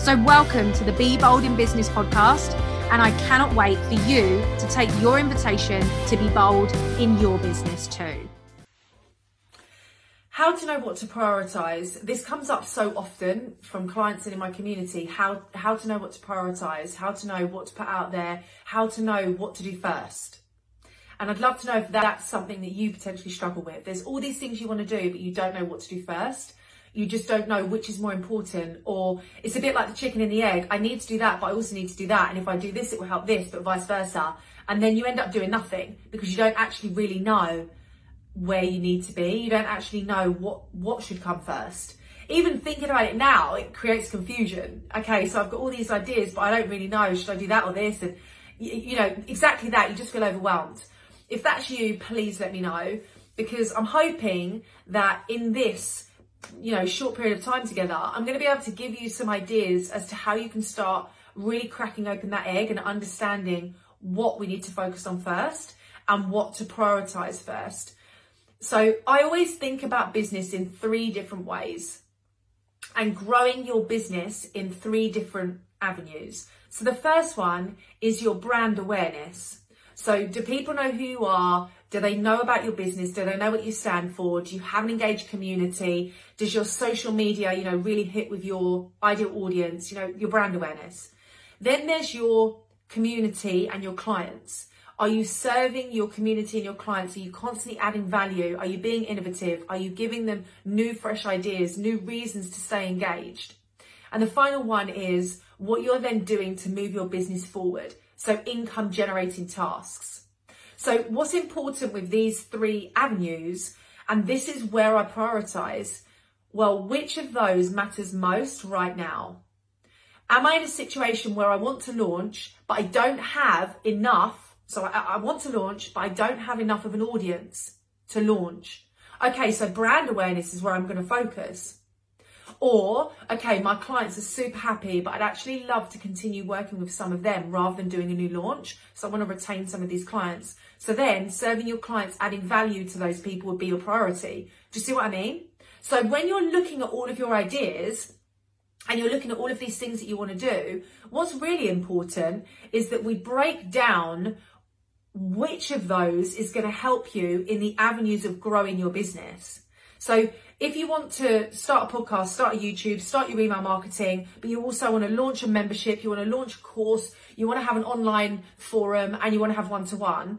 So, welcome to the Be Bold in Business podcast and I cannot wait for you to take your invitation to be bold in your business too. How to know what to prioritize. This comes up so often from clients and in my community. How how to know what to prioritize, how to know what to put out there, how to know what to do first. And I'd love to know if that's something that you potentially struggle with. There's all these things you want to do, but you don't know what to do first you just don't know which is more important or it's a bit like the chicken and the egg. I need to do that but i also need to do that and if i do this it will help this but vice versa. And then you end up doing nothing because you don't actually really know where you need to be. You don't actually know what what should come first. Even thinking about it now it creates confusion. Okay so i've got all these ideas but i don't really know should i do that or this? And you know exactly that you just feel overwhelmed. If that's you please let me know because i'm hoping that in this you know short period of time together i'm going to be able to give you some ideas as to how you can start really cracking open that egg and understanding what we need to focus on first and what to prioritize first. So i always think about business in three different ways and growing your business in three different avenues. So the first one is your brand awareness. So do people know who you are do they know about your business? Do they know what you stand for? Do you have an engaged community? Does your social media, you know, really hit with your ideal audience, you know, your brand awareness? Then there's your community and your clients. Are you serving your community and your clients? Are you constantly adding value? Are you being innovative? Are you giving them new, fresh ideas, new reasons to stay engaged? And the final one is what you're then doing to move your business forward. So income generating tasks. So, what's important with these three avenues, and this is where I prioritize, well, which of those matters most right now? Am I in a situation where I want to launch, but I don't have enough? So, I, I want to launch, but I don't have enough of an audience to launch. Okay, so brand awareness is where I'm going to focus. Or, okay, my clients are super happy, but I'd actually love to continue working with some of them rather than doing a new launch. So I want to retain some of these clients. So then serving your clients, adding value to those people would be your priority. Do you see what I mean? So when you're looking at all of your ideas, and you're looking at all of these things that you want to do, what's really important is that we break down which of those is going to help you in the avenues of growing your business. So if you want to start a podcast, start a YouTube, start your email marketing, but you also want to launch a membership, you want to launch a course, you want to have an online forum, and you want to have one to one,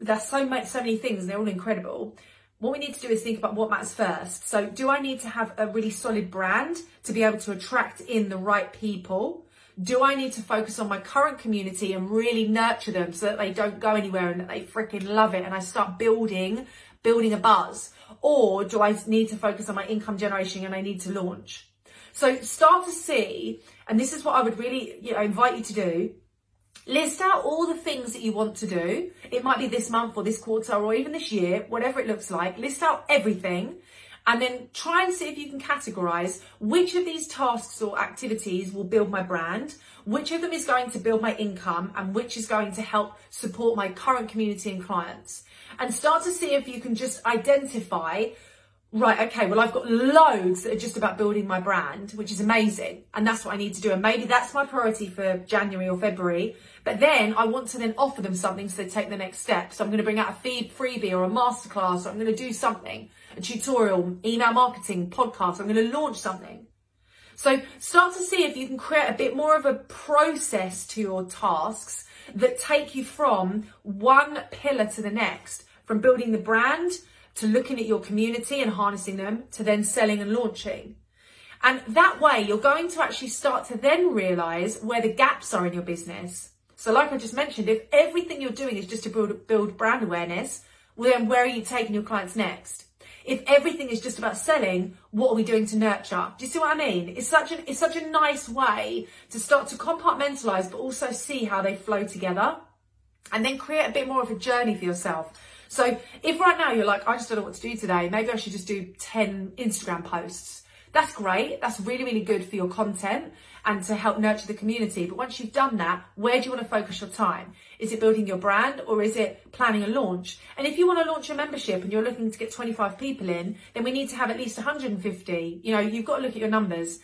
there's so much, so many things, and they're all incredible. What we need to do is think about what matters first. So, do I need to have a really solid brand to be able to attract in the right people? Do I need to focus on my current community and really nurture them so that they don't go anywhere and that they freaking love it and I start building, building a buzz? Or do I need to focus on my income generation and I need to launch? So start to see, and this is what I would really you know, invite you to do. List out all the things that you want to do. It might be this month or this quarter or even this year, whatever it looks like. List out everything and then try and see if you can categorize which of these tasks or activities will build my brand, which of them is going to build my income, and which is going to help support my current community and clients. And start to see if you can just identify right, okay, well, I've got loads that are just about building my brand, which is amazing. And that's what I need to do. And maybe that's my priority for January or February. But then I want to then offer them something so they take the next step. So I'm going to bring out a freebie or a masterclass, or I'm going to do something, a tutorial, email marketing, podcast. I'm going to launch something. So start to see if you can create a bit more of a process to your tasks that take you from one pillar to the next, from building the brand to looking at your community and harnessing them to then selling and launching. And that way, you're going to actually start to then realize where the gaps are in your business. So, like I just mentioned, if everything you're doing is just to build, build brand awareness, well, then where are you taking your clients next? If everything is just about selling, what are we doing to nurture? Do you see what I mean? It's such an it's such a nice way to start to compartmentalize, but also see how they flow together, and then create a bit more of a journey for yourself. So if right now you're like, I just don't know what to do today, maybe I should just do 10 Instagram posts. That's great. That's really, really good for your content and to help nurture the community. But once you've done that, where do you want to focus your time? Is it building your brand or is it planning a launch? And if you want to launch a membership and you're looking to get 25 people in, then we need to have at least 150. You know, you've got to look at your numbers.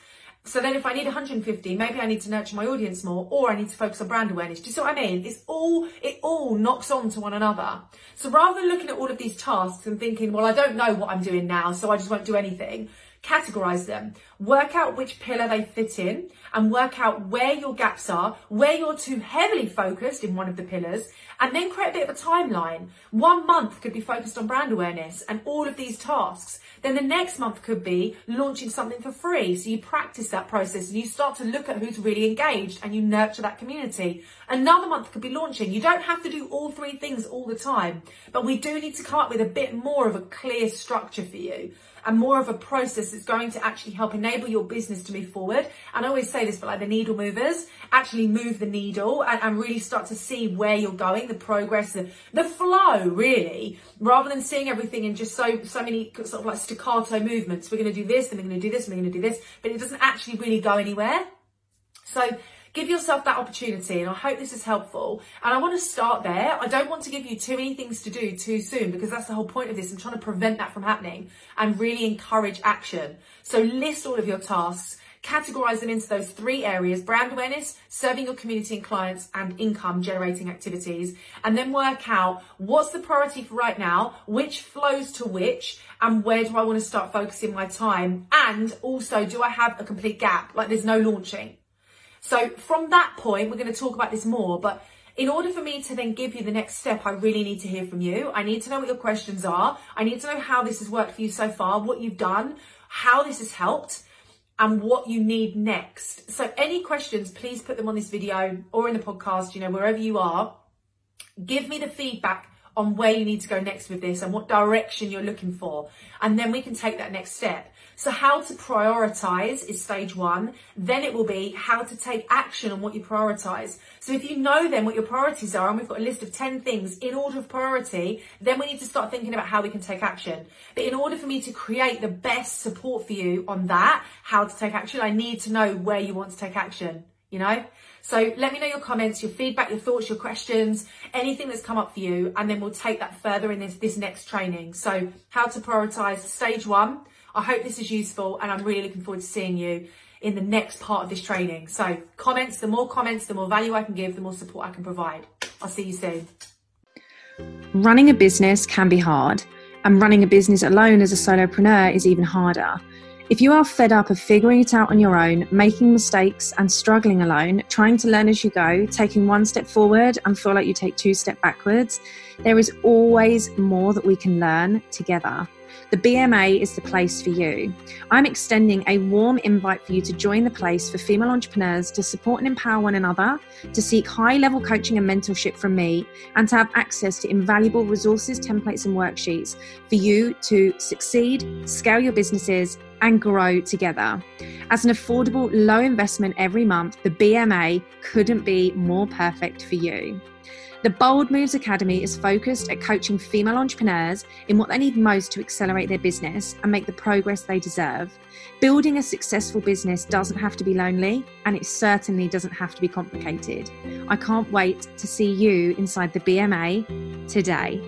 So then if I need 150, maybe I need to nurture my audience more or I need to focus on brand awareness. Do you see what I mean? It's all, it all knocks on to one another. So rather than looking at all of these tasks and thinking, well, I don't know what I'm doing now, so I just won't do anything, categorize them, work out which pillar they fit in, and work out where your gaps are, where you're too heavily focused in one of the pillars, and then create a bit of a timeline. One month could be focused on brand awareness and all of these tasks. Then the next month could be launching something for free. So you practice that process and you start to look at who's really engaged and you nurture that community. Another month could be launching. You don't have to do all three things all the time, but we do need to come up with a bit more of a clear structure for you and more of a process that's going to actually help enable your business to move forward. And I always say this, but like the needle movers, actually move the needle and, and really start to see where you're going, the progress, the, the flow, really, rather than seeing everything in just so so many sort of like staccato movements. We're going to do this, then we're going to do this, and we're going to do this, but it doesn't actually really go anywhere. So Give yourself that opportunity, and I hope this is helpful. And I want to start there. I don't want to give you too many things to do too soon because that's the whole point of this. I'm trying to prevent that from happening and really encourage action. So list all of your tasks categorize them into those three areas brand awareness, serving your community and clients, and income generating activities. And then work out what's the priority for right now, which flows to which, and where do I want to start focusing my time? And also, do I have a complete gap? Like there's no launching. So from that point, we're going to talk about this more, but in order for me to then give you the next step, I really need to hear from you. I need to know what your questions are. I need to know how this has worked for you so far, what you've done, how this has helped, and what you need next. So any questions, please put them on this video or in the podcast, you know, wherever you are. Give me the feedback on where you need to go next with this and what direction you're looking for. And then we can take that next step. So how to prioritize is stage one. Then it will be how to take action on what you prioritize. So if you know then what your priorities are, and we've got a list of 10 things in order of priority, then we need to start thinking about how we can take action. But in order for me to create the best support for you on that, how to take action, I need to know where you want to take action, you know? So let me know your comments, your feedback, your thoughts, your questions, anything that's come up for you, and then we'll take that further in this, this next training. So how to prioritize stage one. I hope this is useful and I'm really looking forward to seeing you in the next part of this training. So comments, the more comments, the more value I can give, the more support I can provide. I'll see you soon. Running a business can be hard, and running a business alone as a solopreneur is even harder. If you are fed up of figuring it out on your own, making mistakes and struggling alone, trying to learn as you go, taking one step forward and feel like you take two steps backwards, there is always more that we can learn together the BMA is the place for you. I'm extending a warm invite for you to join the place for female entrepreneurs to support and empower one another, to seek high level coaching and mentorship from me, and to have access to invaluable resources, templates, and worksheets for you to succeed, scale your businesses, and grow together. As an affordable, low investment every month, the BMA couldn't be more perfect for you. The Bold Moves Academy is focused at coaching female entrepreneurs in what they need most to accelerate their business and make the progress they deserve. Building a successful business doesn't have to be lonely, and it certainly doesn't have to be complicated. I can't wait to see you inside the BMA today.